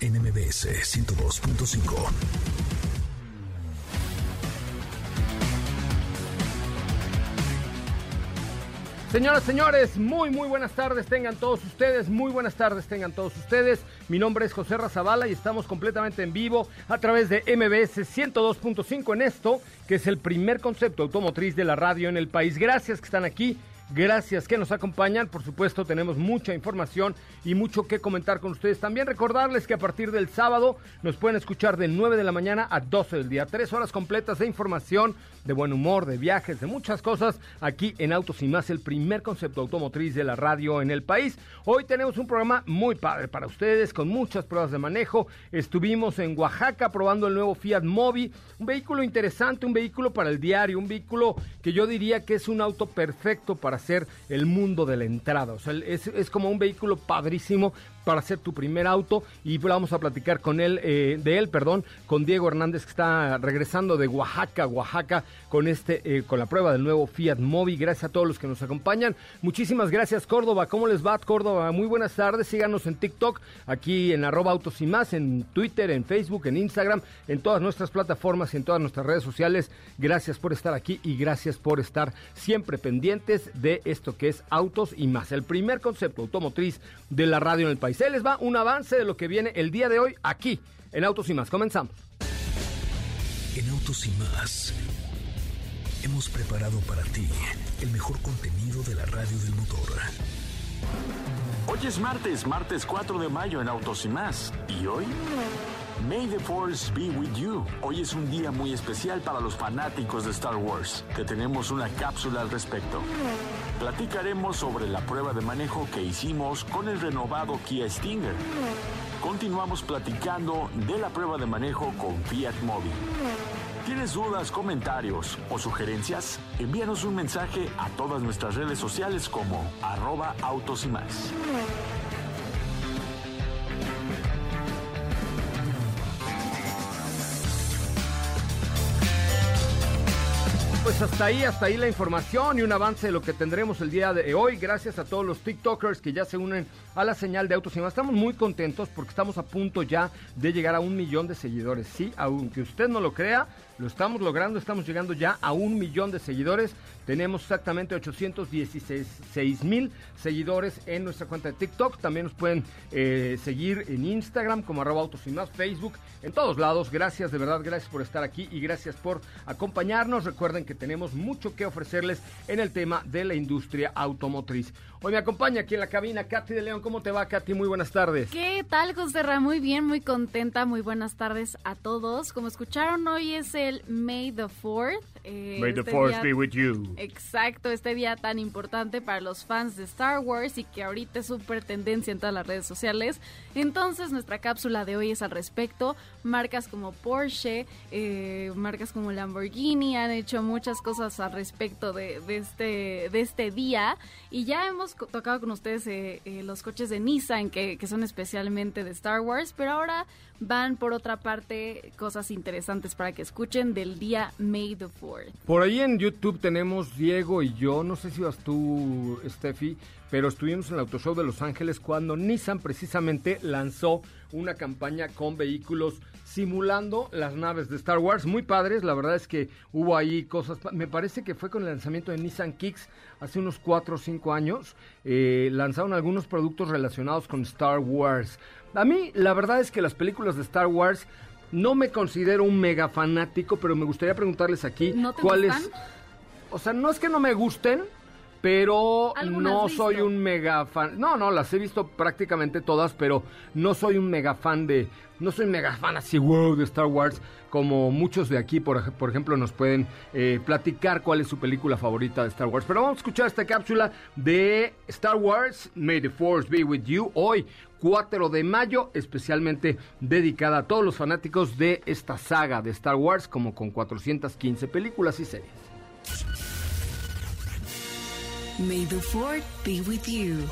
NMBS 102.5. Señoras, señores, muy, muy buenas tardes tengan todos ustedes, muy buenas tardes tengan todos ustedes. Mi nombre es José Razabala y estamos completamente en vivo a través de MBS 102.5 en esto, que es el primer concepto automotriz de la radio en el país. Gracias que están aquí Gracias que nos acompañan. Por supuesto, tenemos mucha información y mucho que comentar con ustedes. También recordarles que a partir del sábado nos pueden escuchar de 9 de la mañana a 12 del día. Tres horas completas de información, de buen humor, de viajes, de muchas cosas aquí en Autos y Más, el primer concepto automotriz de la radio en el país. Hoy tenemos un programa muy padre para ustedes, con muchas pruebas de manejo. Estuvimos en Oaxaca probando el nuevo Fiat Mobi, un vehículo interesante, un vehículo para el diario, un vehículo que yo diría que es un auto perfecto para hacer el mundo de la entrada. O sea, es, es como un vehículo padrísimo para hacer tu primer auto y vamos a platicar con él, eh, de él, perdón, con Diego Hernández que está regresando de Oaxaca, Oaxaca con este, eh, con la prueba del nuevo Fiat Mobi. Gracias a todos los que nos acompañan. Muchísimas gracias Córdoba. ¿Cómo les va Córdoba? Muy buenas tardes. Síganos en TikTok, aquí en arroba autos y más, en Twitter, en Facebook, en Instagram, en todas nuestras plataformas y en todas nuestras redes sociales. Gracias por estar aquí y gracias por estar siempre pendientes de esto que es autos y más. El primer concepto automotriz de la radio en el país. Se les va un avance de lo que viene el día de hoy aquí en Autos y Más. Comenzamos. En Autos y Más hemos preparado para ti el mejor contenido de la radio del motor. Hoy es martes, martes 4 de mayo en Autos y Más. ¿Y hoy? May the Force be with you. Hoy es un día muy especial para los fanáticos de Star Wars, que tenemos una cápsula al respecto. Platicaremos sobre la prueba de manejo que hicimos con el renovado Kia Stinger. Continuamos platicando de la prueba de manejo con Fiat Mobi. ¿Tienes dudas, comentarios o sugerencias? Envíanos un mensaje a todas nuestras redes sociales como arroba autos y más. Pues hasta ahí, hasta ahí la información y un avance de lo que tendremos el día de hoy. Gracias a todos los TikTokers que ya se unen a la señal de Autos. Estamos muy contentos porque estamos a punto ya de llegar a un millón de seguidores. Sí, aunque usted no lo crea, lo estamos logrando, estamos llegando ya a un millón de seguidores. Tenemos exactamente 816 mil seguidores en nuestra cuenta de TikTok. También nos pueden eh, seguir en Instagram como arroba autos y más, Facebook, en todos lados. Gracias, de verdad, gracias por estar aquí y gracias por acompañarnos. Recuerden que tenemos mucho que ofrecerles en el tema de la industria automotriz. Hoy me acompaña aquí en la cabina Katy de León. ¿Cómo te va, Katy? Muy buenas tardes. ¿Qué tal, José Ra? Muy bien, muy contenta. Muy buenas tardes a todos. Como escucharon, hoy es el May the 4th. Eh, May the este Force be with you. Exacto, este día tan importante para los fans de Star Wars y que ahorita es súper tendencia en todas las redes sociales. Entonces, nuestra cápsula de hoy es al respecto. Marcas como Porsche, eh, marcas como Lamborghini han hecho muchas cosas al respecto de, este, de este día. Y ya hemos tocado con ustedes eh, eh, los coches de Nissan, que, que, son especialmente de Star Wars, pero ahora van por otra parte cosas interesantes para que escuchen del día May the 4th. Por ahí en YouTube tenemos Diego y yo, no sé si vas tú, Steffi, pero estuvimos en el Auto Show de Los Ángeles cuando Nissan precisamente lanzó una campaña con vehículos simulando las naves de Star Wars. Muy padres, la verdad es que hubo ahí cosas. Me parece que fue con el lanzamiento de Nissan Kicks hace unos 4 o 5 años. Eh, lanzaron algunos productos relacionados con Star Wars. A mí, la verdad es que las películas de Star Wars no me considero un mega fanático, pero me gustaría preguntarles aquí ¿No te cuáles. O sea, no es que no me gusten, pero ¿Alguna no soy un mega fan. No, no, las he visto prácticamente todas, pero no soy un mega fan de. No soy mega fan así, wow, de Star Wars, como muchos de aquí, por, por ejemplo, nos pueden eh, platicar cuál es su película favorita de Star Wars. Pero vamos a escuchar esta cápsula de Star Wars, May the Force be with you, hoy, 4 de mayo, especialmente dedicada a todos los fanáticos de esta saga de Star Wars, como con 415 películas y series. May the Ford be with you.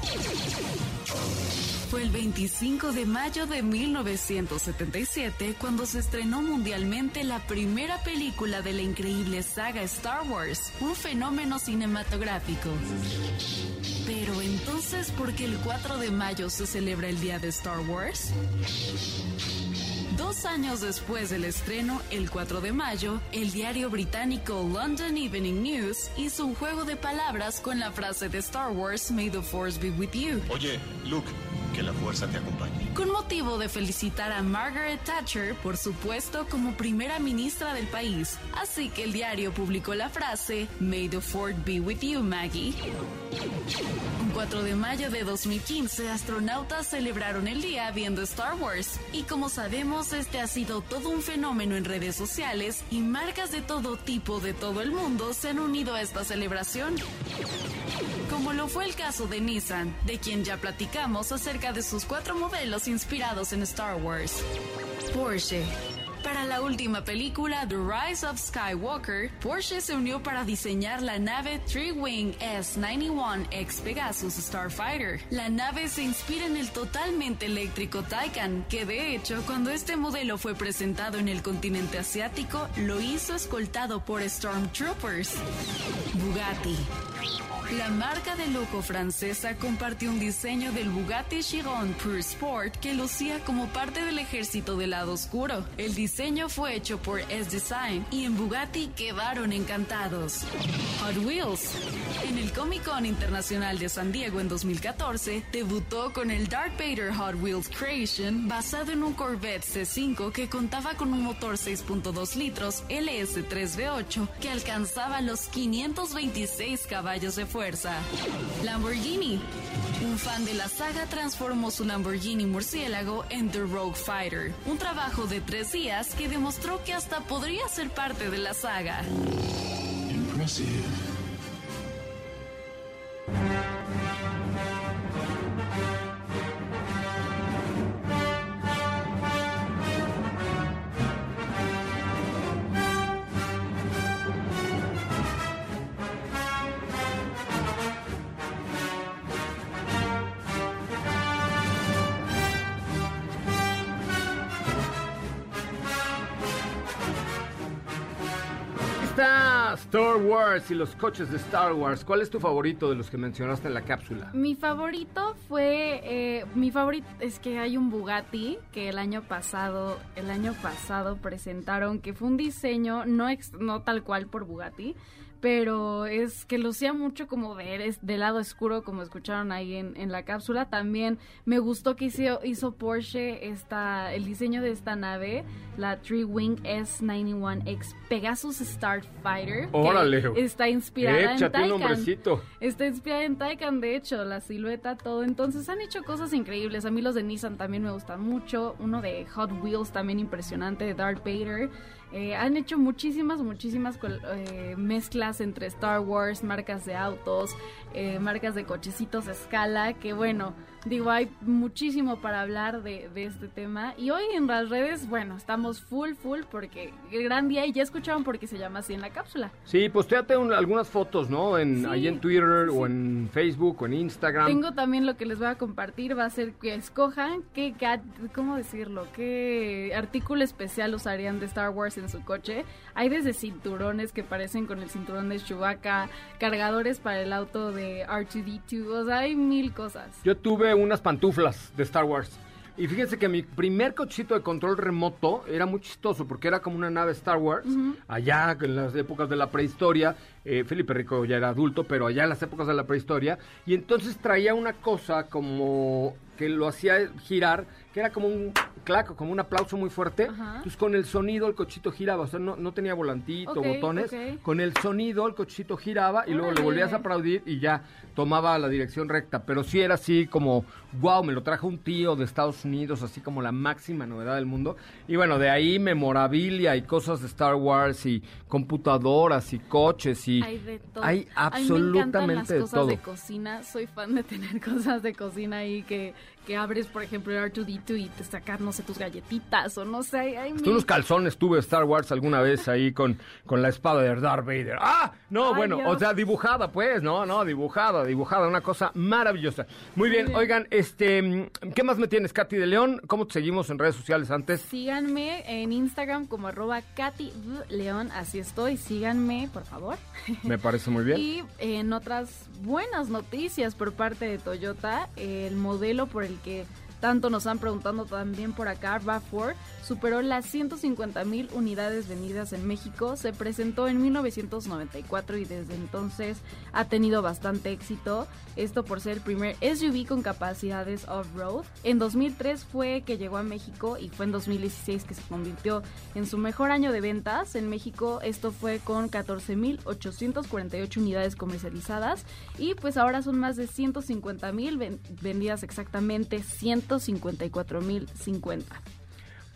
Fue el 25 de mayo de 1977 cuando se estrenó mundialmente la primera película de la increíble saga Star Wars, un fenómeno cinematográfico. Pero entonces, ¿por qué el 4 de mayo se celebra el Día de Star Wars? Dos años después del estreno, el 4 de mayo, el diario británico London Evening News hizo un juego de palabras con la frase de Star Wars May the Force be with you, Oye, Luke, que la fuerza te acompañe. Con motivo de felicitar a Margaret Thatcher por su puesto como primera ministra del país. Así que el diario publicó la frase May the Ford be with you, Maggie. Un 4 de mayo de 2015, astronautas celebraron el día viendo Star Wars. Y como sabemos, este ha sido todo un fenómeno en redes sociales y marcas de todo tipo de todo el mundo se han unido a esta celebración. Como lo fue el caso de Nissan, de quien ya platicamos acerca de sus cuatro modelos inspirados en Star Wars. Porsche. Para la última película, The Rise of Skywalker, Porsche se unió para diseñar la nave Three-Wing S-91X Pegasus Starfighter. La nave se inspira en el totalmente eléctrico Taycan, que de hecho, cuando este modelo fue presentado en el continente asiático, lo hizo escoltado por Stormtroopers. Bugatti. La marca de lujo francesa compartió un diseño del Bugatti Chiron Pure Sport que lucía como parte del ejército del lado oscuro. El diseño fue hecho por S-Design y en Bugatti quedaron encantados. Hot Wheels. En el Comic Con Internacional de San Diego en 2014, debutó con el Darth Vader Hot Wheels Creation basado en un Corvette C5 que contaba con un motor 6.2 litros LS3V8 que alcanzaba los 526 caballos de fuerza. Lamborghini. Un fan de la saga transformó su Lamborghini murciélago en The Rogue Fighter, un trabajo de tres días que demostró que hasta podría ser parte de la saga. Impressive. Star Wars y los coches de Star Wars. ¿Cuál es tu favorito de los que mencionaste en la cápsula? Mi favorito fue, eh, mi favorito es que hay un Bugatti que el año pasado, el año pasado presentaron que fue un diseño no ex- no tal cual por Bugatti, pero es que lucía mucho como de, de lado oscuro, como escucharon ahí en, en la cápsula. También me gustó que hizo, hizo Porsche esta, el diseño de esta nave, la Three Wing S91X Pegasus Starfighter. Órale. Está inspirada Échate en un Taycan. nombrecito. Está inspirada en Taycan, de hecho, la silueta, todo. Entonces han hecho cosas increíbles. A mí los de Nissan también me gustan mucho. Uno de Hot Wheels también impresionante, de Darth Vader. Eh, han hecho muchísimas, muchísimas eh, mezclas entre Star Wars, marcas de autos, eh, marcas de cochecitos a escala, que bueno, digo, hay muchísimo para hablar de, de este tema. Y hoy en las redes, bueno, estamos full, full, porque el gran día, y ya escucharon por qué se llama así en la cápsula. Sí, postéate un- algunas fotos, ¿no? En, Sí, ahí en Twitter sí, o en Facebook o en Instagram. Tengo también lo que les voy a compartir, va a ser que escojan qué, gad- ¿cómo decirlo? ¿Qué artículo especial usarían de Star Wars en su coche? Hay desde cinturones que parecen con el cinturón de Chewbacca, cargadores para el auto de R2-D2, o sea, hay mil cosas. Yo tuve unas pantuflas de Star Wars. Y fíjense que mi primer cochecito de control remoto era muy chistoso porque era como una nave Star Wars, allá en las épocas de la prehistoria. eh, Felipe Rico ya era adulto, pero allá en las épocas de la prehistoria. Y entonces traía una cosa como que lo hacía girar, que era como un claco, como un aplauso muy fuerte. Ajá. Entonces con el sonido el cochito giraba, o sea, no, no tenía volantito, Ok, botones. Con el sonido el cochito giraba y luego le volvías a aplaudir y ya tomaba la dirección recta. Pero sí era así como, wow, me lo trajo un tío de Estados Unidos, así como la máxima novedad del mundo. Y bueno, de ahí memorabilia y cosas de Star Wars y computadoras y coches y... Hay de todo. Hay A mí me las absolutamente de cosas todo. de cocina. Soy fan de tener cosas de cocina ahí que, que abres, por ejemplo, el R2D2 y te sacas, no sé, tus galletitas o no sé. Hay, Hasta mil- unos calzones tuve Star Wars alguna vez ahí con, con la espada de Darth Vader. ¡Ah! No, Ay, bueno, o sea, dibujada, pues, no, no, dibujada, dibujada, una cosa maravillosa. Muy bien, bien. oigan, este, ¿qué más me tienes, Katy de León? ¿Cómo te seguimos en redes sociales antes? Síganme en Instagram como arroba Katy. León, así estoy. Síganme, por favor. Me parece muy bien. Y en otras buenas noticias por parte de Toyota, el modelo por el que tanto nos han preguntado también por acá, RAV4, superó las 150 mil unidades vendidas en México. Se presentó en 1994 y desde entonces ha tenido bastante éxito. Esto por ser el primer SUV con capacidades off-road. En 2003 fue que llegó a México y fue en 2016 que se convirtió en su mejor año de ventas. En México esto fue con 14.848 unidades comercializadas y pues ahora son más de 150 mil vendidas exactamente 154.050.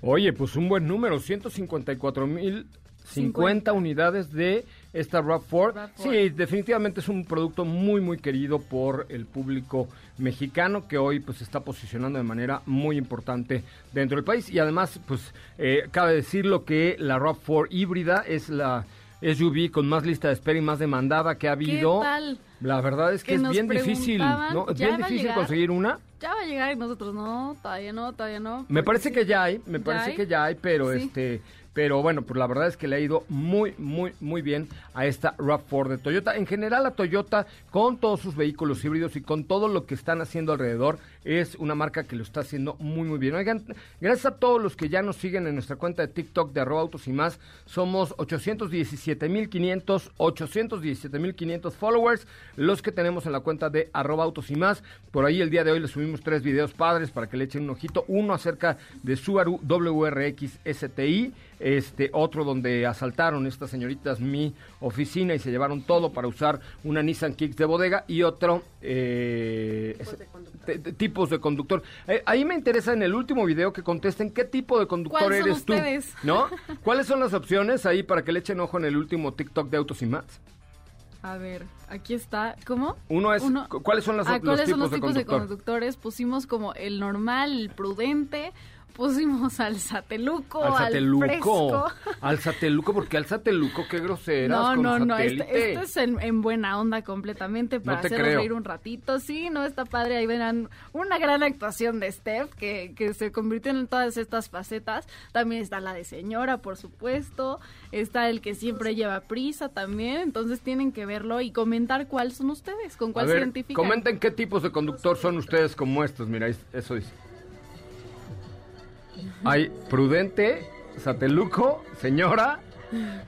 Oye, pues un buen número, 154 mil 50 50. unidades de esta RAV4. RAV4. Sí, definitivamente es un producto muy, muy querido por el público mexicano que hoy pues se está posicionando de manera muy importante dentro del país. Y además, pues eh, cabe decirlo que la RAV4 híbrida es la SUV con más lista de espera y más demandada que ha habido. tal? La verdad es que, Que es bien difícil, ¿no? Es ¿ya bien difícil conseguir una. Ya va a llegar y nosotros no, todavía no, todavía no. Me parece sí. que ya hay, me ¿Ya parece hay? que ya hay, pero Sí. este, pero bueno, pues la verdad es que le ha ido muy, muy, muy bien a esta RAV4 de Toyota. En general, a Toyota, con todos sus vehículos híbridos y con todo lo que están haciendo alrededor, es una marca que lo está haciendo muy, muy bien. Oigan, gracias a todos los que ya nos siguen en nuestra cuenta de TikTok de arroba autos y más, somos 817.500, 817.500 followers, los que tenemos en la cuenta de arroba autos y más. Por ahí el día de hoy les subimos tres videos padres para que le echen un ojito. Uno acerca de Subaru WRX STI, este otro donde asaltaron estas señoritas mi oficina y se llevaron todo para usar una Nissan Kicks de bodega y otro eh, tipos de conductor. Eh, ahí me interesa en el último video que contesten qué tipo de conductor ¿Cuáles son eres tú? ¿no? ¿Cuáles son las opciones ahí para que le echen ojo en el último TikTok de Autos y más? A ver, aquí está. ¿Cómo? Uno es Uno- ¿cuáles son las- Ah, los ¿cuáles son tipos los de tipos de conductor? conductores? Pusimos como el normal, el prudente, pusimos al sateluco, Al al, sateluco. fresco. Al sateluco, porque al sateluco, qué groseras No, con no, no, satélite. este, es en, en buena onda completamente para creo. reír un ratito. Sí, no, está padre. Ahí verán una gran actuación de Steph que, que se convirtió en todas estas facetas. También está la de señora, por supuesto. Está el que siempre lleva prisa también. Entonces tienen que verlo y comentar cuáles son ustedes, con cuál se ver, identifican. comenten qué tipos de conductor son ustedes como estos. Mira, es- eso dice. Hay prudente, sateluco, señora.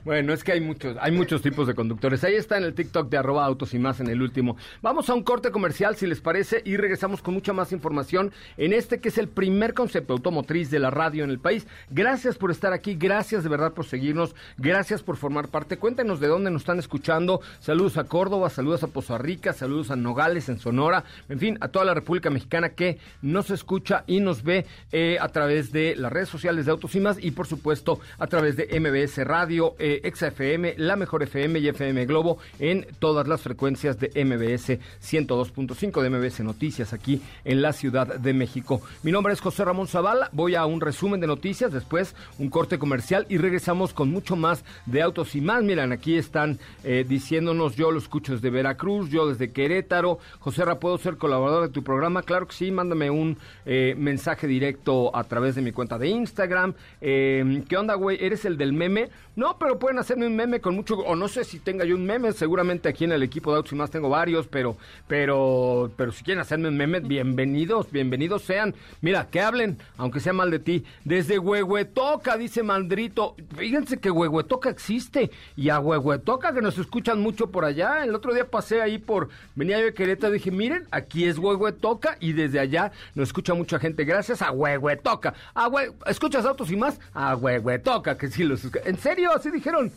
Bueno, es que hay muchos, hay muchos tipos de conductores. Ahí está en el TikTok de arroba autos y más en el último. Vamos a un corte comercial, si les parece, y regresamos con mucha más información en este que es el primer concepto automotriz de la radio en el país. Gracias por estar aquí, gracias de verdad por seguirnos, gracias por formar parte. Cuéntenos de dónde nos están escuchando. Saludos a Córdoba, saludos a Poza Rica, saludos a Nogales, en Sonora, en fin, a toda la República Mexicana que nos escucha y nos ve eh, a través de las redes sociales de Autos y más y por supuesto a través de MBS Radio, eh, XFM, La Mejor FM y FM Globo en todas las frecuencias de MBS 102.5 de MBS Noticias aquí en la Ciudad de México. Mi nombre es José Ramón Zavala, voy a un resumen de noticias, después un corte comercial y regresamos con mucho más de Autos y más. Miren, aquí están eh, diciéndonos, yo lo escucho desde Veracruz, yo desde Querétaro. José Ra, ¿puedo ser colaborador de tu programa? Claro que sí, mándame un eh, mensaje directo a través de mi cuenta de Instagram. Eh, ¿Qué onda, güey? ¿Eres el del meme? No, pero pueden hacerme un meme con mucho, o no sé si tenga yo un meme, seguramente aquí en el equipo de Autos y más tengo varios, pero, pero, pero si quieren hacerme un meme, bienvenidos, bienvenidos sean. Mira, que hablen, aunque sea mal de ti. Desde Huehuetoca, dice Mandrito. Fíjense que Huehuetoca existe. Y a Huehuetoca, que nos escuchan mucho por allá. El otro día pasé ahí por, venía yo de Querétaro, dije, miren, aquí es Huehuetoca. Y desde allá nos escucha mucha gente. Gracias a Huehuetoca. A ¿Escuchas Autos y más? A Huehuetoca, que sí los ¿En serio? Así dijeron.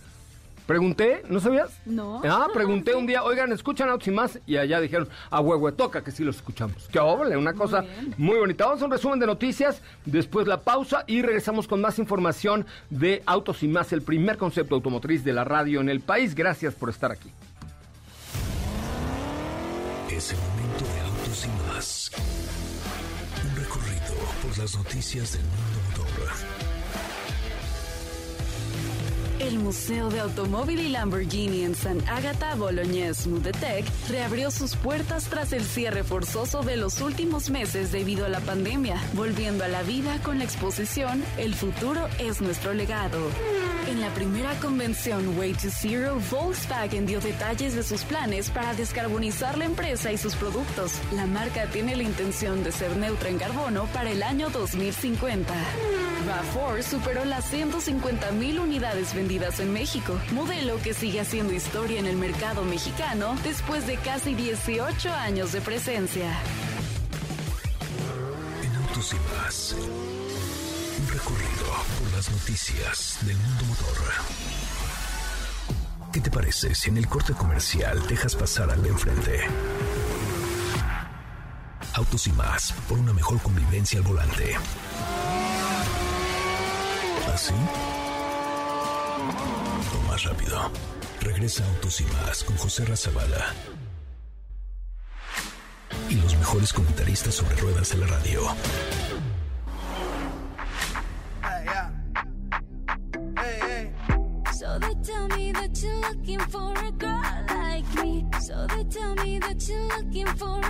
Pregunté, ¿no sabías? No. Ah, pregunté un día, oigan, escuchan Autos y más, y allá dijeron, a Huehuetoca, que sí los escuchamos. Qué óvole, una cosa muy, bonita. Vamos a un resumen de noticias, después la pausa y regresamos con más información de Autos y más, el primer concepto automotriz de la radio en el país. Gracias por estar aquí. Es el momento de Autos y más. Un recorrido por las noticias del mundo el Museo de Automóvil y Lamborghini en San Agata Bolognese Mudetec reabrió sus puertas tras el cierre forzoso de los últimos meses debido a la pandemia, volviendo a la vida con la exposición El futuro es nuestro legado. En la primera convención Way to Zero, Volkswagen dio detalles de sus planes para descarbonizar la empresa y sus productos. La marca tiene la intención de ser neutra en carbono para el año 2050. RAV4 superó las 150.000 unidades vendidas en México, modelo que sigue haciendo historia en el mercado mexicano después de casi 18 años de presencia. Noticias del mundo motor. ¿Qué te parece si en el corte comercial dejas pasar al de enfrente? Autos y más, por una mejor convivencia al volante. ¿Así? más rápido. Regresa Autos y más con José Razabala. Y los mejores comentaristas sobre ruedas de la radio. Looking for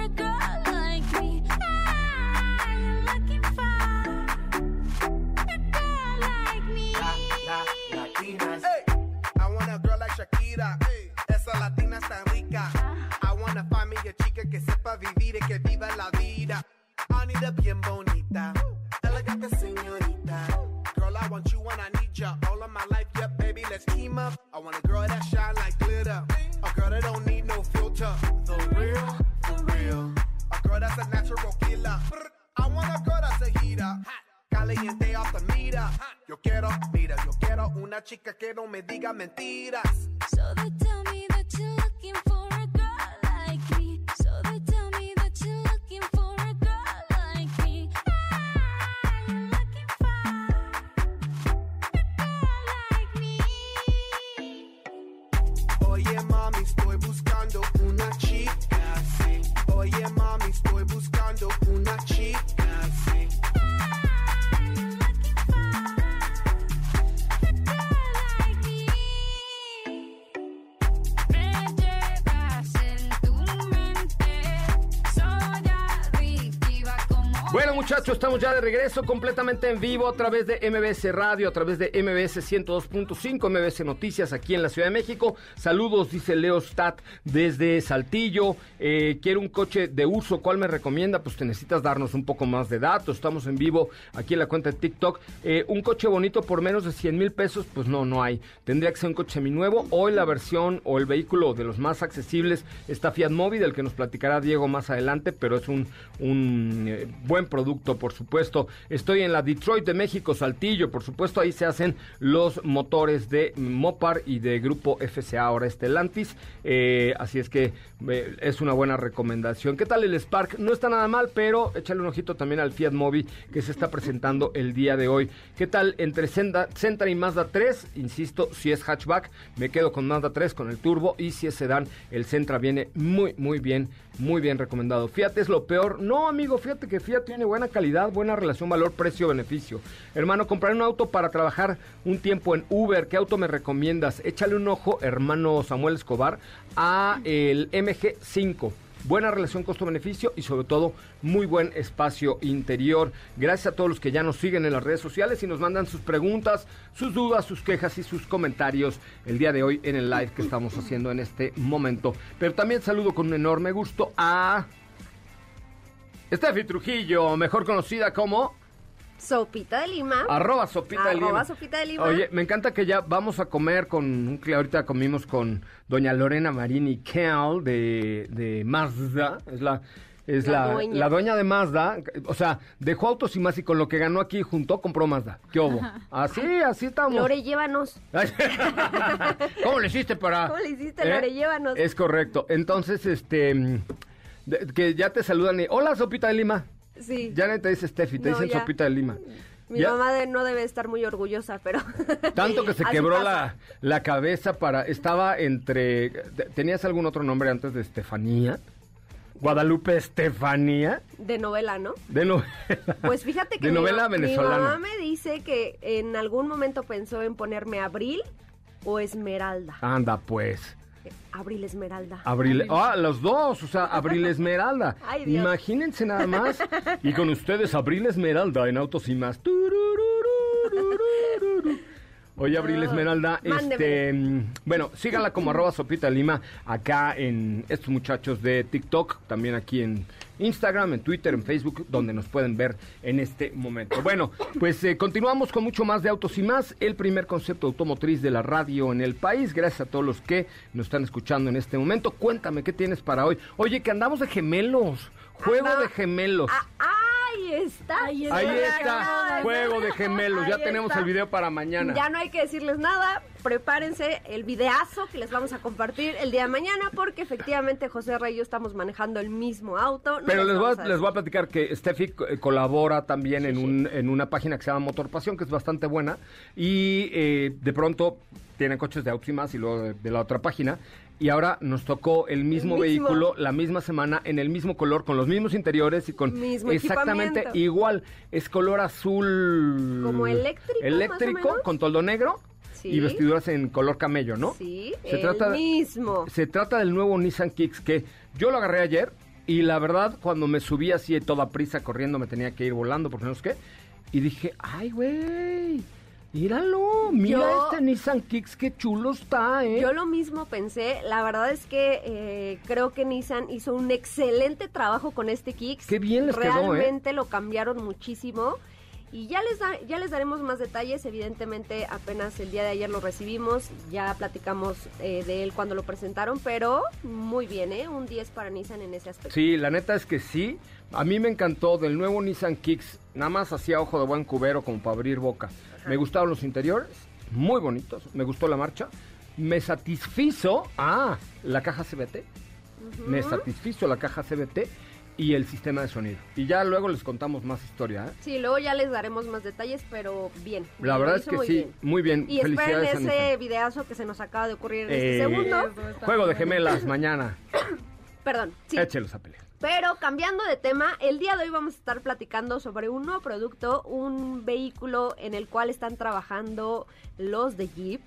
estamos ya de regreso completamente en vivo a través de MBS Radio, a través de MBS 102.5, MBS Noticias aquí en la Ciudad de México. Saludos, dice Leo Stat desde Saltillo. Eh, quiero un coche de uso, ¿cuál me recomienda? Pues te necesitas darnos un poco más de datos. Estamos en vivo aquí en la cuenta de TikTok. Eh, un coche bonito por menos de 100 mil pesos, pues no, no hay. Tendría que ser un coche seminuevo o la versión o el vehículo de los más accesibles está Fiat Mobi, del que nos platicará Diego más adelante, pero es un, un eh, buen producto, por supuesto. Estoy en la Detroit de México, Saltillo, por supuesto, ahí se hacen los motores de Mopar y de Grupo FCA, ahora Estelantis. Eh, así es que eh, es una buena recomendación. ¿Qué tal el Spark? No está nada mal, pero échale un ojito también al Fiat Mobi que se está presentando el día de hoy. ¿Qué tal entre Sentra y Mazda 3? Insisto, si es hatchback, me quedo con Mazda 3 con el turbo y si es sedán, el Sentra viene muy, muy bien, muy bien recomendado. Fiat es lo peor. No, amigo, fíjate que Fiat tiene buena calidad, buena relación valor-precio-beneficio. Hermano, comprar un auto para trabajar un tiempo en Uber, ¿qué auto me recomiendas? Échale un ojo, hermano Samuel Escobar, a el MG5. buena relación costo-beneficio y sobre todo muy buen espacio interior. Gracias a todos los que ya nos siguen en las redes sociales y nos mandan sus preguntas, sus dudas, sus quejas y sus comentarios el día de hoy en el live que estamos haciendo en este momento. Pero también saludo con un enorme gusto a Steffi Trujillo, mejor conocida como Sopita de Lima. arroba sopita de Lima. Arroba Sopita de Lima. Oye, me encanta que ya vamos a comer con un ahorita comimos con doña Lorena Marini Kell de, de Mazda, es la es La la, dueña. la dueña de Mazda, o sea, dejó autos y más y con lo que ganó aquí juntó, compró Mazda. ¿Qué hubo? Así, así estamos. Lore, llévanos. ¿Cómo le hiciste para...? ¿Cómo le hiciste, Lore? Llévanos. Es correcto. Entonces, este, de- que ya te saludan y, hola, Sopita de Lima. Sí. Ya no te dice Steffi, te No, dicen ya. Sopita de Lima. Mi Ya- mamá de- no debe estar muy orgullosa, pero... Tanto que se quebró la, la cabeza para... Estaba entre... ¿Tenías algún otro nombre antes de Estefanía? Guadalupe Estefanía. De novela, ¿no? De novela. Pues fíjate que De mi novela ma- mi, venezolana. mamá me dice que en algún momento pensó en ponerme Abril o Esmeralda. Anda, pues. Abril Esmeralda. Abril... Ah, los dos. O sea, Abril Esmeralda. Ay, Dios. Imagínense nada más. Y con ustedes, Abril Esmeralda en Autos y Más. Oye, Abril Esmeralda, este, mm, bueno, síganla como arroba sopita lima acá en estos muchachos de TikTok, también aquí en Instagram, en Twitter, en Facebook, donde nos pueden ver en este momento. Bueno, pues eh, continuamos con mucho más de Autos y Más, el primer concepto automotriz de la radio en el país. Gracias a todos los que nos están escuchando en este momento. Cuéntame, ¿qué tienes para hoy? Oye, que andamos de gemelos, juego Anda- de gemelos. Ah, ahí está. Ahí Ahí Acaba está, juego de gemelos. Ya Ahí tenemos está. el video para mañana. Ya no hay que decirles nada. Prepárense el videazo que les vamos a compartir el día de mañana porque efectivamente José Rey y yo estamos manejando el mismo auto. No Pero les voy, a, les voy a platicar que Steffi eh, colabora también en, un, en una página que se llama Motor Pasión, que es bastante buena. Y eh, de pronto tienen coches de autos y más y luego de, de la otra página. Y ahora nos tocó el mismo, mismo. vehículo la misma semana en el mismo color, con los mismos interiores y con Mismo exactamente igual. Es color azul. Como eléctrico, Eléctrico, con toldo negro Sí. y vestiduras en color camello, ¿no? Sí, Se el trata de- mismo. se trata del nuevo Nissan Kicks que yo lo agarré ayer y la verdad cuando me subí así toda prisa corriendo me tenía que ir volando porque no sé qué y dije, ay güey, míralo, mira Yo- este Nissan Kicks, qué chulo está, ¿eh? Yo lo mismo pensé, la verdad es que eh, creo que Nissan hizo un excelente trabajo con este Kicks. Qué bien les quedó, ¿eh? Realmente lo cambiaron muchísimo. Y ya les, da- ya les daremos más detalles, evidentemente apenas el día de ayer lo recibimos, ya platicamos eh, de él cuando lo presentaron, pero muy bien, ¿eh? Un 10 para Nissan en ese aspecto. Sí, la neta es que sí. A mí me encantó del nuevo Nissan Kicks. Nada más hacía ojo de buen cubero como para abrir boca. Me gustaron los interiores, muy bonitos. Me gustó la marcha. Me satisfizo. Ah, la caja CBT. Me satisfizo la caja CBT y el sistema de sonido. Y ya luego les contamos más historia. ¿eh? Sí, luego ya les daremos más detalles, pero bien. La verdad es que muy sí, bien. muy bien. Y esperen ese videazo que se nos acaba de ocurrir en Eh, este segundo. Juego de gemelas mañana. Perdón, sí. Échelos a pelear. Pero cambiando de tema, el día de hoy vamos a estar platicando sobre un nuevo producto, un vehículo en el cual están trabajando los de Jeep.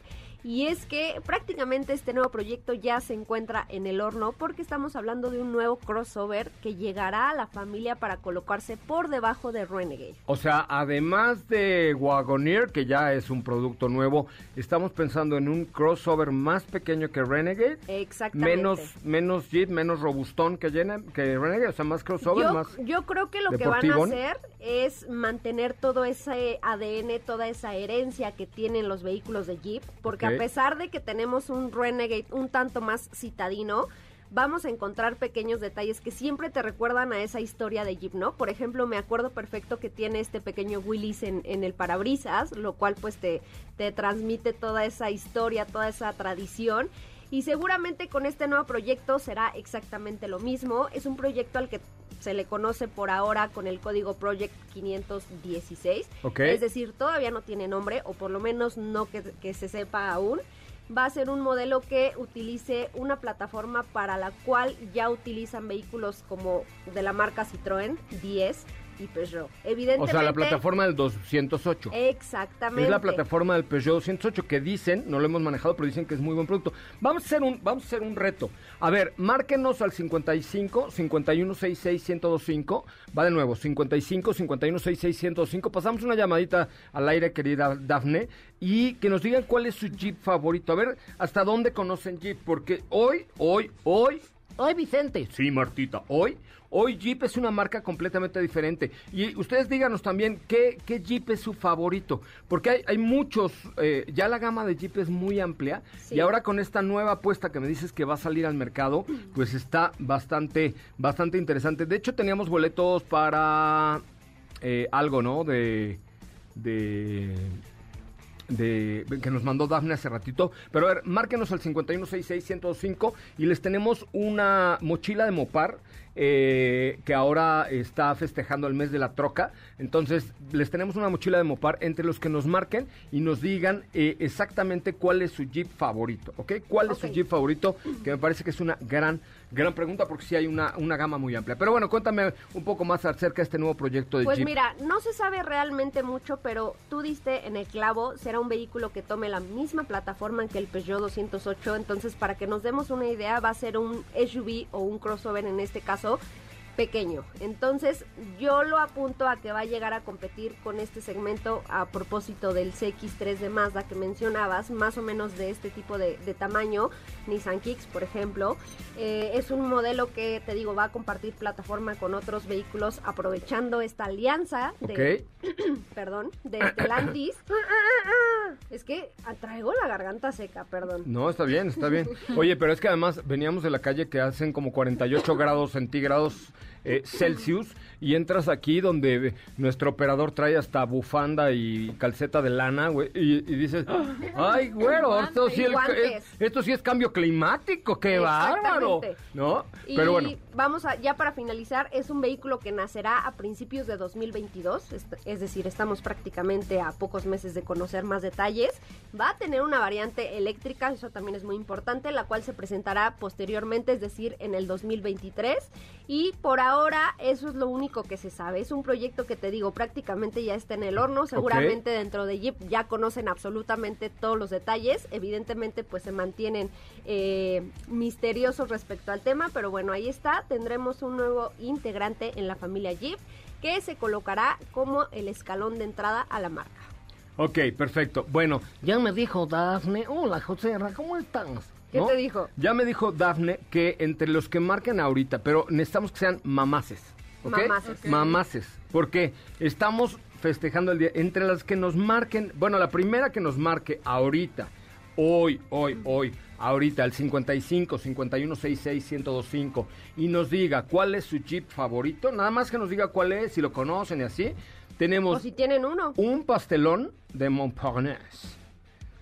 Y es que prácticamente este nuevo proyecto ya se encuentra en el horno porque estamos hablando de un nuevo crossover que llegará a la familia para colocarse por debajo de Renegade. O sea, además de Wagoneer, que ya es un producto nuevo, estamos pensando en un crossover más pequeño que Renegade. Exactamente. Menos, menos Jeep, menos robustón que, llena, que Renegade, o sea, más crossover, yo, más... yo creo que lo que van a hacer es mantener todo ese ADN, toda esa herencia que tienen los vehículos de Jeep, porque. A pesar de que tenemos un Renegade un tanto más citadino, vamos a encontrar pequeños detalles que siempre te recuerdan a esa historia de Jeep, ¿no? Por ejemplo, me acuerdo perfecto que tiene este pequeño Willis en, en el parabrisas, lo cual pues te, te transmite toda esa historia, toda esa tradición. Y seguramente con este nuevo proyecto será exactamente lo mismo. Es un proyecto al que se le conoce por ahora con el código Project 516. Ok. Es decir, todavía no tiene nombre, o por lo menos no que, que se sepa aún. Va a ser un modelo que utilice una plataforma para la cual ya utilizan vehículos como de la marca Citroën 10, y Peugeot. O Evidentemente. sea, la plataforma del 208. Exactamente. Es la plataforma del Peugeot 208 que dicen, no lo hemos manejado, pero dicen que es muy buen producto. Vamos a hacer un, vamos a hacer un reto. A ver, márquenos al 55 5166 1025. Va de nuevo, 55 5166 1025. Pasamos una llamadita al aire, querida Dafne, y que nos digan cuál es su Jeep favorito. A ver, hasta dónde conocen Jeep, porque hoy, hoy, hoy, hoy Vicente. Sí, Martita, hoy. Hoy Jeep es una marca completamente diferente. Y ustedes díganos también qué, qué Jeep es su favorito. Porque hay, hay muchos, eh, ya la gama de Jeep es muy amplia. Sí. Y ahora con esta nueva apuesta que me dices que va a salir al mercado, pues está bastante, bastante interesante. De hecho, teníamos boletos para eh, algo, ¿no? De. de de, que nos mandó Dafne hace ratito. Pero a ver, márquenos al 5166-105 y les tenemos una mochila de Mopar eh, que ahora está festejando el mes de la troca. Entonces, les tenemos una mochila de Mopar entre los que nos marquen y nos digan eh, exactamente cuál es su Jeep favorito, ¿ok? ¿Cuál es su. Jeep favorito? Que me parece que es una gran, gran pregunta porque sí hay una, una gama muy amplia. Pero bueno, cuéntame un poco más acerca de este nuevo proyecto de Pues Jeep. mira, no se sabe realmente mucho, pero tú diste en el clavo, será un vehículo que tome la misma plataforma que el Peugeot 208, entonces para que nos demos una idea va a ser un SUV o un crossover en este caso pequeño. Entonces yo lo apunto a que va a llegar a competir con este segmento a propósito del CX3 de Mazda que mencionabas, más o menos de este tipo de, de tamaño, Nissan Kicks por ejemplo. Eh, es un modelo que te digo va a compartir plataforma con otros vehículos aprovechando esta alianza de, Ok. perdón, de Stellantis. es que traigo la garganta seca, perdón. No, está bien, está bien. Oye, pero es que además veníamos de la calle que hacen como 48 grados centígrados eh, Celsius y entras aquí donde nuestro operador trae hasta bufanda y calceta de lana, güey, y, y dices, ay, güero, esto sí, Y el- es- esto sí es cambio climático, qué bárbaro. ¿no? Y Pero bueno, vamos a, ya para finalizar, es un vehículo que nacerá a principios de 2022, est- es decir, estamos prácticamente a pocos meses de conocer más detalles. Va a tener una variante eléctrica, eso también es muy importante, la cual se presentará posteriormente, es decir, en el 2023. Y por ahora, eso es lo único que se sabe. Es un proyecto que te digo, prácticamente ya está en el horno, seguramente dentro de Jeep ya conocen absolutamente todos los detalles. Evidentemente, pues se mantienen eh, misteriosos respecto al tema, pero bueno, ahí está. Tendremos un nuevo integrante en la familia Jeep que se colocará como el escalón de entrada a la marca. ok, perfecto. Bueno, ya me dijo Dafne, hola José, ¿cómo estás? ¿Qué ¿No? te dijo? Ya me dijo Dafne que entre los que marquen ahorita, pero necesitamos que sean mamaces. ¿ok? Mamaces. Ok. Mamaces. Porque estamos festejando el día. Entre las que nos marquen, bueno, la primera que nos marque ahorita, hoy, hoy, hoy, ahorita, al 55 51 66 1025 y nos diga cuál es su Jeep favorito, nada más que nos diga cuál es, si lo conocen y así, tenemos O si tienen uno. un pastelón de Montparnasse.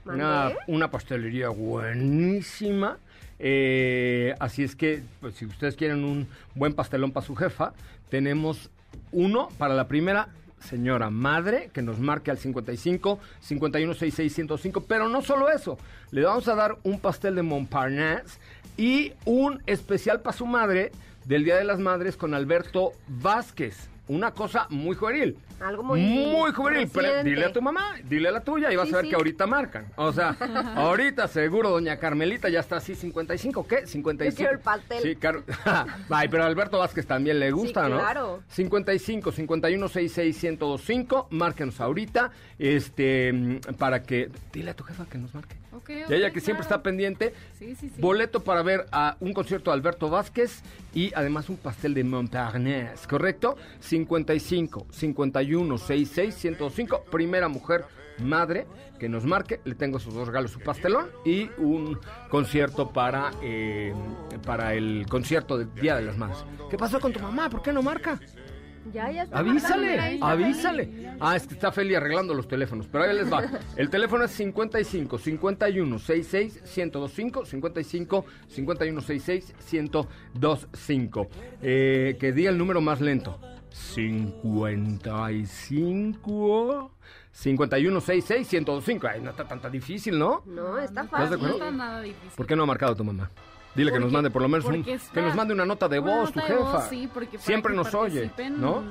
Una, una pastelería buenísima. Eh, así es que, pues, si ustedes quieren un buen pastelón para su jefa, tenemos uno para la primera señora madre que nos marque al 55 51 66 105. Pero no solo eso, le vamos a dar un pastel de Montparnasse y un especial para su madre del Día de las Madres con Alberto Vázquez. Una cosa muy juvenil. Algo muy Muy juvenil. Pero dile a tu mamá, dile a la tuya y vas Sí, a ver sí. que ahorita marcan. O sea, ahorita seguro doña Carmelita ya está así, 55, ¿qué? 55. quiero el pastel. Sí, Car- Ay, pero a Alberto Vázquez también le gusta, Sí, ¿no? claro. 55 51 66 1025, márquenos ahorita, este, para que, dile a tu jefa que nos marque. Ok, Y ella que siempre está pendiente, Sí, sí, sí. boleto para ver a un concierto de Alberto Vázquez y además un pastel de Montparnasse, ¿correcto? 55 51 66 105, primera mujer madre que nos marque, le tengo sus dos regalos, su pastelón y un concierto para, eh, para el concierto del Día de las Madres. ¿Qué pasó con tu mamá? ¿Por qué no marca? Ya, ya está. Avísale, avísale. Ah, es que está Feli arreglando los teléfonos, pero ahí les va. El teléfono es 55 51 66 1025 55 51 66 1025. Eh, que diga el número más lento. 55 51 66 1025. Ay, no está tan, tan difícil, ¿no? No, está ¿Estás de fácil. acuerdo? No está nada difícil. ¿Por qué no ha marcado tu mamá? Dile que nos mande por lo menos un, está- que nos mande una nota de voz, tu de jefa. voz, sí, porque Siempre nos oye, ¿no?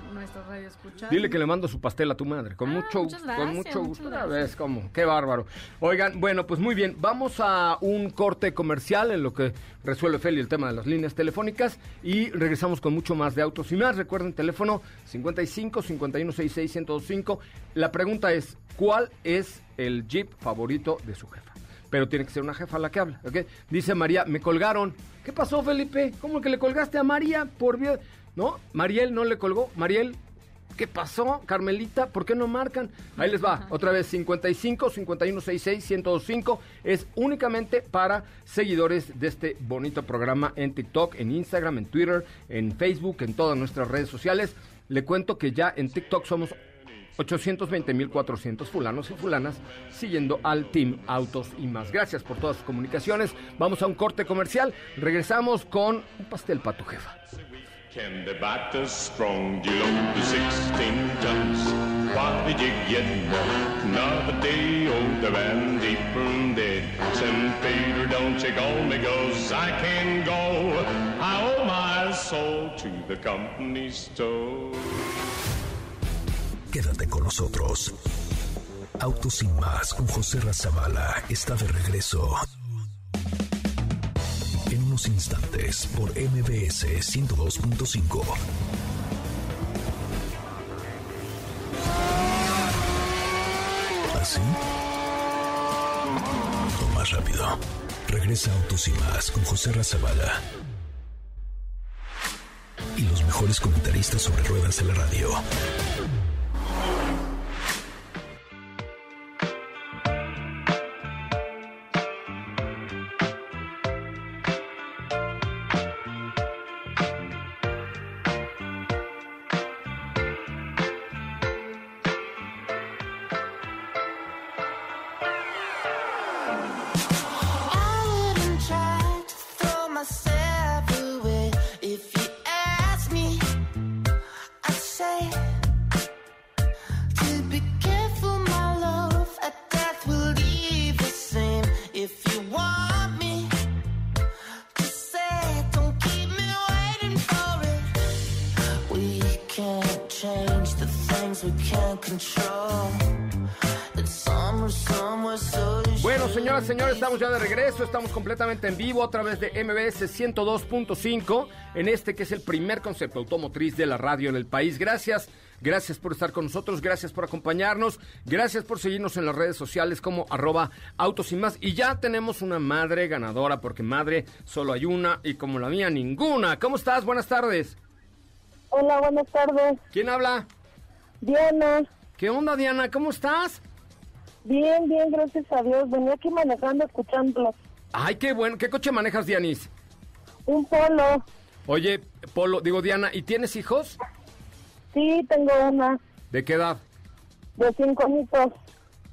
Dile que le mando su pastel a tu madre, con Ah, mucho, muchas con gracias, mucho gusto. Gracias. ves cómo, qué bárbaro. Oigan, bueno, pues muy bien, vamos a un corte comercial en lo que resuelve Feli el tema de las líneas telefónicas y regresamos con mucho más de autos y más. Recuerden, teléfono 55 5166 1025. La pregunta es, ¿cuál es el Jeep favorito de su jefa? Pero tiene que ser una jefa la que habla, ¿ok? Dice María, me colgaron. ¿Qué pasó, Felipe? ¿Cómo que le colgaste a María por bien? ¿No? Mariel no le colgó. Mariel, ¿Qué pasó, Carmelita? ¿Por qué no marcan? Ahí les va, otra vez, 55 5166 1025 es únicamente para seguidores de este bonito programa en TikTok, en Instagram, en Twitter, en Facebook, en todas nuestras redes sociales. Le cuento que ya en TikTok somos 820.400 fulanos y fulanas siguiendo al Team Autos y más. Gracias por todas sus comunicaciones. Vamos a un corte comercial. Regresamos con un pastel para tu jefa. The batter strong, you load the 16 tons. Why did you get more? Another day older and deeper in dead. Peter, don't you I can go. To the company store. Quédate con nosotros. Autos sin más con José Razabala está de regreso. En unos instantes por MBS 102.5. ¿Así? O más rápido. Regresa Autos y más con José Razabala. Y los mejores comentaristas sobre ruedas de la radio. I señoras y señores, estamos ya de regreso, estamos completamente en vivo a través de MBS 102.5 en este que es el primer concepto automotriz de la radio en el país. Gracias, gracias por estar con nosotros, gracias por acompañarnos, gracias por seguirnos en las redes sociales como arroba autos y más. Y ya tenemos una madre ganadora, porque madre solo hay una y como la mía ninguna. ¿Cómo estás? Buenas tardes. Hola, buenas tardes. ¿Quién habla? Diana. ¿Qué onda, Diana? ¿Cómo estás? Bien, bien, gracias a Dios. Venía aquí manejando, escuchando Ay, qué bueno. ¿Qué coche manejas, Dianis? un polo. Oye, Polo, digo Diana, ¿y tienes hijos? Sí, tengo una ¿De qué edad? de cinco añitos.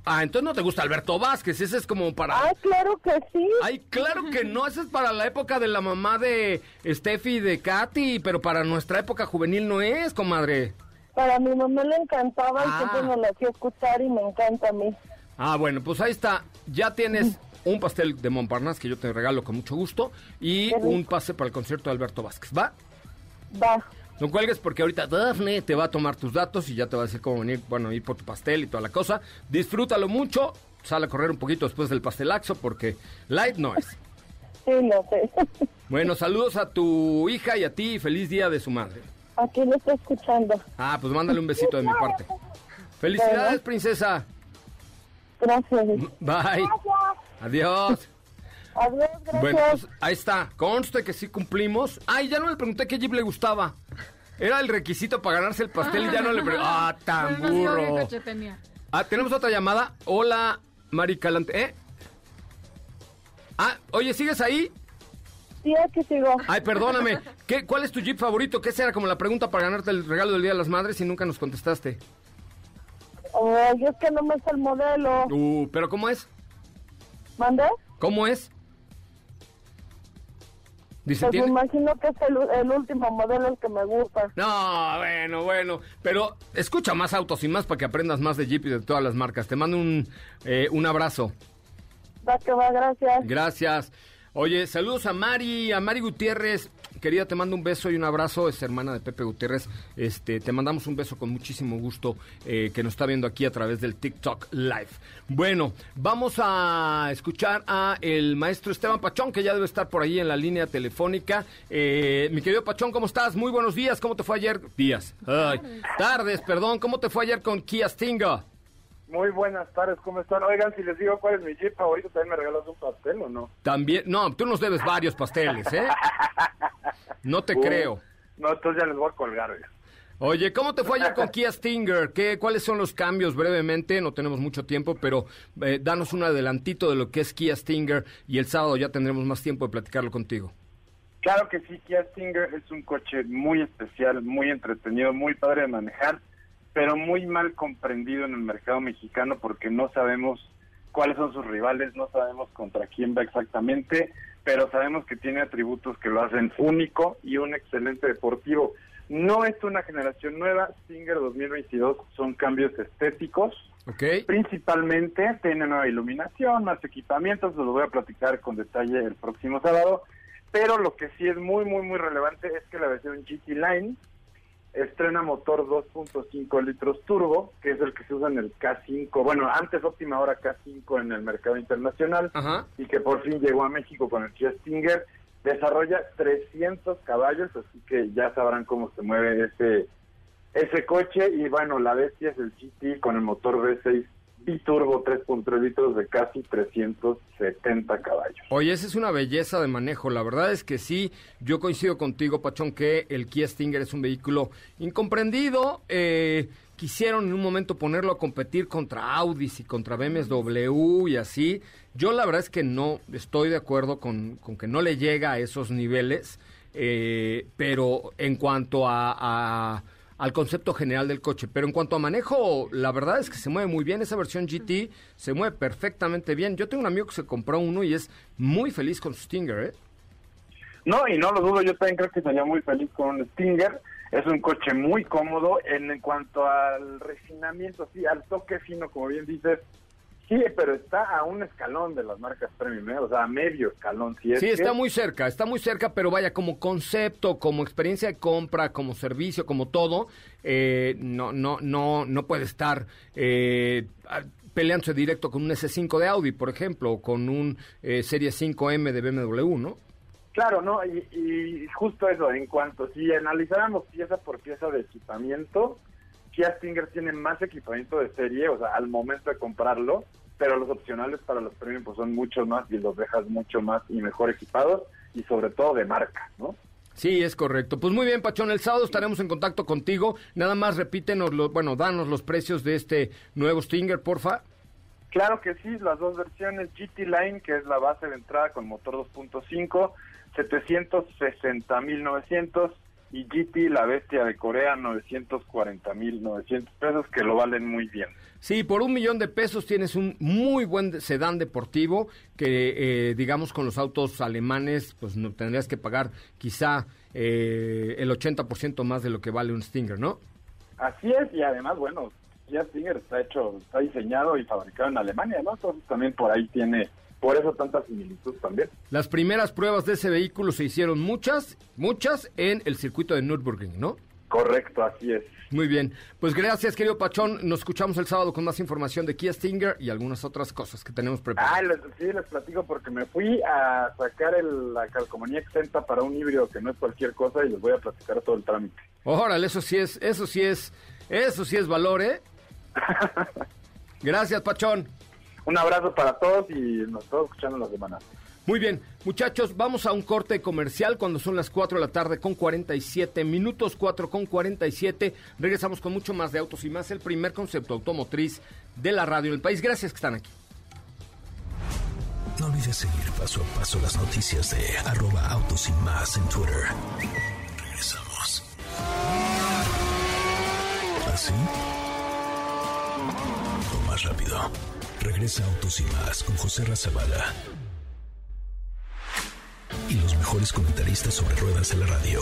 Ah, entonces no te gusta Alberto Vázquez, ese es como para... Ay, claro que sí. Ay, claro que no, ese es para la época de la mamá de Steffi y de Katy, pero para nuestra época juvenil no es, comadre. Para mi mamá le encantaba y Ah. siempre me la hacía escuchar y me encanta a mí. Ah, bueno, pues ahí está, ya tienes un pastel de Montparnasse que yo te regalo con mucho gusto y un pase para el concierto de Alberto Vázquez, ¿va? Va. No cuelgues porque ahorita Daphne te va a tomar tus datos y ya te va a decir cómo venir, bueno, ir por tu pastel y toda la cosa. Disfrútalo mucho, sale a correr un poquito después del pastelaxo porque light no es. Sí, no sé. Bueno, saludos a tu hija y a ti y feliz día de su madre. Aquí lo estoy escuchando. Ah, pues mándale un besito de mi parte. Felicidades, princesa. Gracias. Bye. Adiós. Adiós, gracias. Bueno, pues ahí está. Conste que sí cumplimos. Ay, ya no le pregunté qué jeep le gustaba. Era el requisito para ganarse el pastel y ya no le pregunté. Ah, tan ¿qué burro. Ah, tenemos otra llamada. Hola, Mari Calante. ¿Eh? Ah, oye, ¿sigues ahí? Sí, aquí sigo. Ay, perdóname. ¿Qué, ¿Cuál es tu jeep favorito? Que esa era como la pregunta para ganarte el regalo del Día de las Madres y nunca nos contestaste. Ay, es que no me sé el modelo. Uh, ¿pero cómo es? ¿Mandé? ¿Cómo es? Dice, Pues me imagino que es el, el último modelo el que me gusta. No, bueno, bueno. Pero escucha más autos y más para que aprendas más de Jeep y de todas las marcas. Te mando un, eh, un abrazo. Va que va, gracias. Gracias. Oye, saludos a Mari, a Mari Gutiérrez. Querida, te mando un beso y un abrazo. Es hermana de Pepe Gutiérrez. Este, te mandamos un beso con muchísimo gusto eh, que nos está viendo aquí a través del TikTok Live. Bueno, vamos a escuchar a el maestro Esteban Pachón, que ya debe estar por ahí en la línea telefónica. Eh, mi querido Pachón, ¿cómo estás? Muy buenos días. ¿Cómo te fue ayer? Días. Ay, tardes, perdón. ¿Cómo te fue ayer con Kia Stinga? Muy buenas tardes, ¿cómo están? Oigan, si les digo cuál es mi jeep favorito, ¿también me regalas un pastel o no? También, no, tú nos debes varios pasteles, ¿eh? No te Uh, creo. No, entonces ya les voy a colgar. oiga. Oye, ¿cómo te fue ayer con Kia Stinger? ¿Qué, ¿Cuáles son los cambios brevemente? No tenemos mucho tiempo, pero eh, danos un adelantito de lo que es Kia Stinger y el sábado ya tendremos más tiempo de platicarlo contigo. Claro que sí, Kia Stinger es un coche muy especial, muy entretenido, muy padre de manejar, pero muy mal comprendido en el mercado mexicano porque no sabemos cuáles son sus rivales, no sabemos contra quién va exactamente, pero sabemos que tiene atributos que lo hacen único y un excelente deportivo. No es una generación nueva, Stinger 2022 son cambios estéticos, ¿Ok? Principalmente tiene nueva iluminación, más equipamientos, se lo voy a platicar con detalle el próximo sábado. Pero lo que sí es muy, muy, muy relevante es que la versión GT Line estrena motor 2.5 litros turbo, que es el que se usa en el K5, bueno, antes óptima hora K5 en el mercado internacional, y que por fin llegó a México con el Kia Stinger. Desarrolla 300 caballos, así que ya sabrán cómo se mueve ese ese coche y bueno, la bestia es el GT con el motor V6 biturbo 3.3 litros de casi 370 caballos. Oye, esa es una belleza de manejo. La verdad es que sí, yo coincido contigo, Pachón, que el Kia Stinger es un vehículo incomprendido. Eh, quisieron en un momento ponerlo a competir contra Audis y contra BMW y así. Yo la verdad es que no estoy de acuerdo con, con que no le llega a esos niveles, eh, pero en cuanto a, a- al concepto general del coche. Pero en cuanto a manejo, la verdad es que se mueve muy bien. Esa versión GT se mueve perfectamente bien. Yo tengo un amigo que se compró uno y es muy feliz con su Stinger, ¿eh? No, y no lo dudo, yo también creo que sería muy feliz con un Stinger. Es un coche muy cómodo en, en cuanto al refinamiento, sí, al toque fino, como bien dices. Sí, pero está a un escalón de las marcas premium, ¿eh? o sea, a medio escalón. Si es Sí, que- está muy cerca, está muy cerca, pero vaya, como concepto, como experiencia de compra, como servicio, como todo, eh, no, no, no, no puede estar eh, peleándose directo con un S5 de Audi, por ejemplo, o con un eh, Serie 5M de BMW, ¿no? Claro, no, y, y justo eso, en cuanto si analizáramos pieza por pieza de equipamiento, Kia Stinger tiene más equipamiento de serie, o sea, al momento de comprarlo, pero los opcionales para los premium pues son muchos más y los dejas mucho más y mejor equipados y sobre todo de marca, ¿no? Sí, es correcto. Pues muy bien, Pachón, el sábado estaremos en contacto contigo. Nada más repítenos, los, bueno, danos los precios de este nuevo Stinger, porfa. Claro que sí, las dos versiones GT Line, que es la base de entrada con motor 2.5, 760.900 y GT, la bestia de Corea, 940.900 pesos, que lo valen muy bien. Sí, por un millón de pesos tienes un muy buen sedán deportivo que, eh, digamos, con los autos alemanes, pues no tendrías que pagar quizá eh, el 80% más de lo que vale un Stinger, ¿no? Así es, y además, bueno, Kia Stinger está hecho, está diseñado y fabricado en Alemania, ¿no? Entonces también por ahí tiene, por eso tanta similitud también. Las primeras pruebas de ese vehículo se hicieron muchas, muchas en el circuito de Nürburgring, ¿no? Correcto, así es. Muy bien. Pues gracias, querido Pachón. Nos escuchamos el sábado con más información de Kia Stinger y algunas otras cosas que tenemos preparadas. Ah, les, sí, les platico porque me fui a sacar el- la calcomanía exenta para un híbrido que no es cualquier cosa y les voy a platicar todo el trámite. Órale, eso sí es, eso sí es, eso sí es valor, ¿eh? Gracias, Pachón. Un abrazo para todos y nos estamos escuchando la semana. Muy bien, muchachos, vamos a un corte comercial cuando son las 4 de la tarde con 47 minutos, 4 con 47. Regresamos con mucho más de autos y más, el primer concepto automotriz de la radio del país. Gracias que están aquí. No olvides seguir paso a paso las noticias de arroba autos y más en Twitter. Regresamos. ¿Así? O más rápido. Regresa Autos y más con José Razabala. Y los mejores comentaristas sobre ruedas de la radio.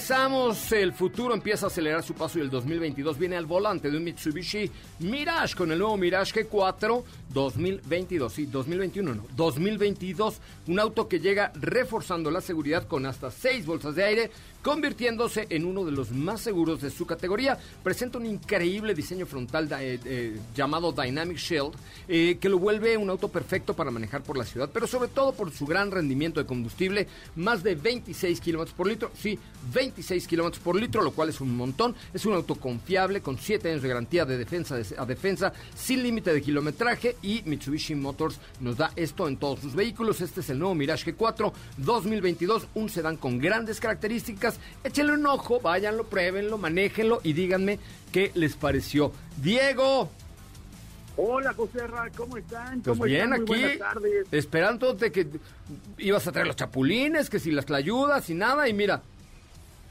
Regresamos. El futuro empieza a acelerar su paso y el 2022 viene al volante de un Mitsubishi Mirage con el nuevo Mirage G4 2022. Sí, 2021 no, 2022. Un auto que llega reforzando la seguridad con hasta seis bolsas de aire, convirtiéndose en uno de los más seguros de su categoría. Presenta un increíble diseño frontal eh, eh, llamado Dynamic Shield, eh, que lo vuelve un auto perfecto para manejar por la ciudad, pero sobre todo por su gran rendimiento de combustible, más de 26 kilómetros por litro. Sí, 26 kilómetros por litro, lo cual es un montón. Es un auto confiable, con 7 años de garantía de defensa a defensa, sin límite de kilometraje y Mitsubishi Motors nos da esto en todos sus vehículos. Este es el nuevo Mirage G4 2022, un sedán con grandes características. Échenle un ojo, váyanlo, pruébenlo, manéjenlo y díganme qué les pareció. Diego. Hola, José Ra, ¿cómo están? Pues ¿Cómo bien, están? Muy aquí, buenas tardes. esperándote que ibas a traer los chapulines, que si las ayudas y nada, y mira,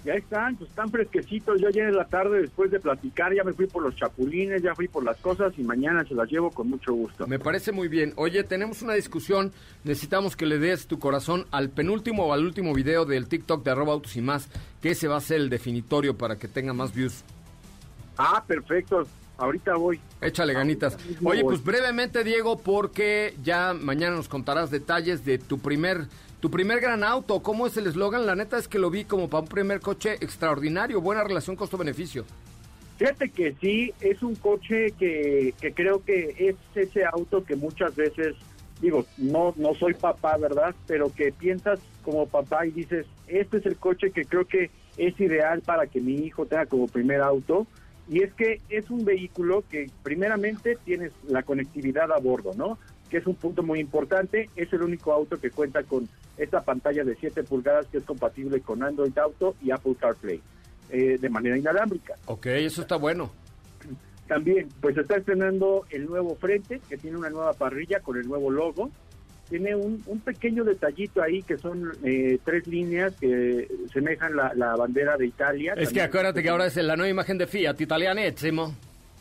Ya están, pues están fresquecitos. Yo ayer en la tarde, después de platicar, ya me fui por los chapulines, ya fui por las cosas y mañana se las llevo con mucho gusto. Me parece muy bien. Oye, tenemos una discusión. Necesitamos que le des tu corazón al penúltimo o al último video del TikTok de arroba autos y más, que ese va a ser el definitorio para que tenga más views. Ah, perfecto. Ahorita voy. Échale ganitas. Oye, voy. pues brevemente, Diego, porque ya mañana nos contarás detalles de tu primer, tu primer gran auto. ¿Cómo es el eslogan? La neta es que lo vi como para un primer coche extraordinario. Buena relación costo-beneficio. Fíjate que sí, es un coche que, que creo que es ese auto que muchas veces, digo, no, no soy papá, ¿verdad? Pero que piensas como papá y dices, este es el coche que creo que es ideal para que mi hijo tenga como primer auto. Y es que es un vehículo que primeramente tienes la conectividad a bordo, ¿no? Que es un punto muy importante. Es el único auto que cuenta con esta pantalla de 7 pulgadas que es compatible con Android Auto y Apple CarPlay eh, de manera inalámbrica. Ok, eso está bueno. También, pues está estrenando el nuevo frente, que tiene una nueva parrilla con el nuevo logo. Tiene un, un pequeño detallito ahí que son eh, tres líneas que semejan la, la bandera de Italia. Es que acuérdate que ahora es la nueva imagen de Fiat, italianísimo.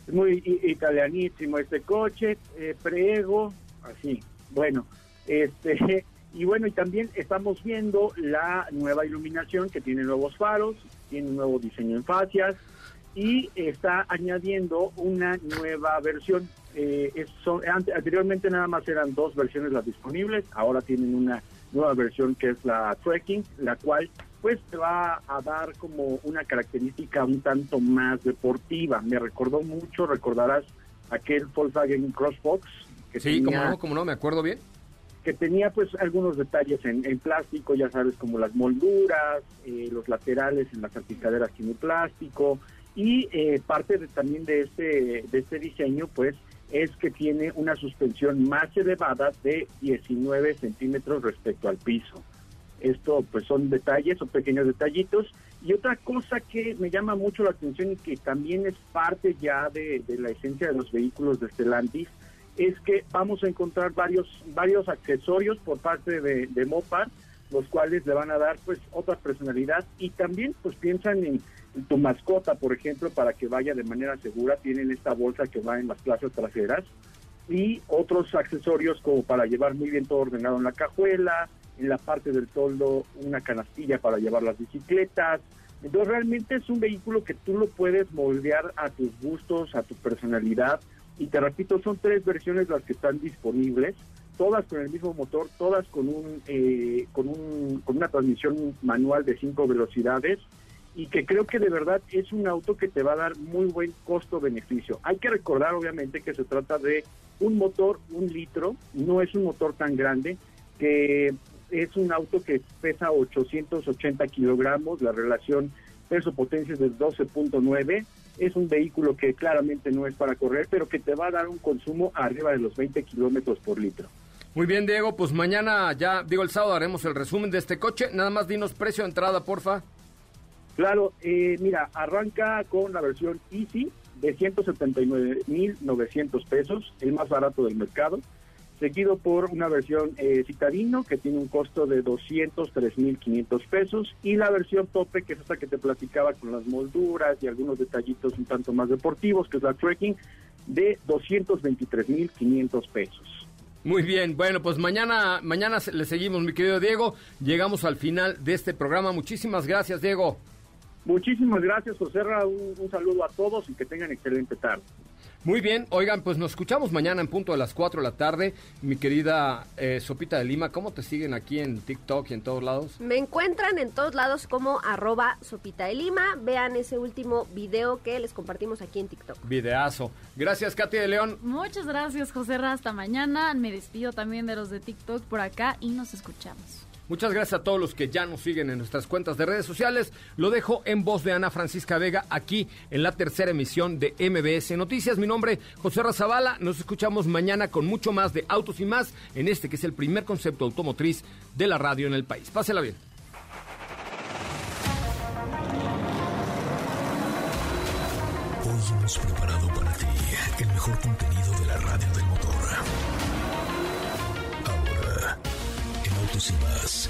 es muy italianísimo este coche, eh, prego, así. Bueno, este y bueno, y también estamos viendo la nueva iluminación que tiene nuevos faros, tiene un nuevo diseño en fascias y está añadiendo una nueva versión. Eh, es- son- ante- anteriormente nada más eran dos versiones las disponibles, ahora tienen una nueva versión que es la Trekking, la cual pues te va a dar como una característica un tanto más deportiva. Me recordó mucho, recordarás aquel Volkswagen Crossbox que Sí, como tenía no, como no, me acuerdo bien. que tenía pues algunos detalles en, en plástico, ya sabes, como las molduras, eh, los laterales en las salpicaderas tiene plástico y eh, parte de- también de este, de este diseño pues es que tiene una suspensión más elevada de 19 centímetros respecto al piso. Esto pues son detalles, son pequeños detallitos. Y otra cosa que me llama mucho la atención y que también es parte ya de, de la esencia de los vehículos de Stellantis es que vamos a encontrar varios varios accesorios por parte de, Mopar, los cuales le van a dar pues otra personalidad y también pues piensan en, en tu mascota, por ejemplo, para que vaya de manera segura, tienen esta bolsa que va en las plazas traseras y otros accesorios como para llevar muy bien todo ordenado en la cajuela, en la parte del toldo una canastilla para llevar las bicicletas. Entonces realmente es un vehículo que tú lo puedes moldear a tus gustos, a tu personalidad. Y te repito, son tres versiones las que están disponibles, todas con el mismo motor, todas con un, eh, con un con una transmisión manual de cinco velocidades y que creo que de verdad es un auto que te va a dar muy buen costo-beneficio. Hay que recordar obviamente que se trata de un motor, un litro, no es un motor tan grande, que es un auto que pesa 880 kilogramos, la relación peso-potencia es de 12.9, es un vehículo que claramente no es para correr, pero que te va a dar un consumo arriba de los 20 kilómetros por litro. Muy bien, Diego, pues mañana ya, digo, el sábado haremos el resumen de este coche. Nada más dinos precio de entrada, porfa. Claro, eh, mira, arranca con la versión Easy de 179.900 pesos, el más barato del mercado, seguido por una versión eh, Citadino que tiene un costo de 203.500 pesos y la versión Tope, que es esta que te platicaba con las molduras y algunos detallitos un tanto más deportivos, que es la Trekking, de 223.500 pesos. Muy bien, bueno, pues mañana, mañana le seguimos, mi querido Diego. Llegamos al final de este programa. Muchísimas gracias, Diego. Muchísimas gracias, José Ra. Un, un saludo a todos y que tengan excelente tarde. Muy bien, oigan, pues nos escuchamos mañana en punto de las 4 de la tarde. Mi querida eh, Sopita de Lima, ¿cómo te siguen aquí en TikTok y en todos lados? Me encuentran en todos lados como arroba sopita de lima. Vean ese último video que les compartimos aquí en TikTok. Videazo. Gracias, Katy de León. Muchas gracias, José Ra. Hasta mañana. Me despido también de los de TikTok por acá y nos escuchamos. Muchas gracias a todos los que ya nos siguen en nuestras cuentas de redes sociales. Lo dejo en voz de Ana Francisca Vega aquí en la tercera emisión de MBS Noticias. Mi nombre José Razabala. Nos escuchamos mañana con mucho más de Autos y más en este que es el primer concepto automotriz de la radio en el país. Pásela bien. Hoy hemos preparado Y más,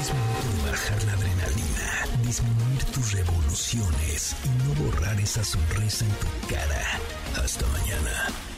es momento de bajar la adrenalina, disminuir tus revoluciones y no borrar esa sonrisa en tu cara. Hasta mañana.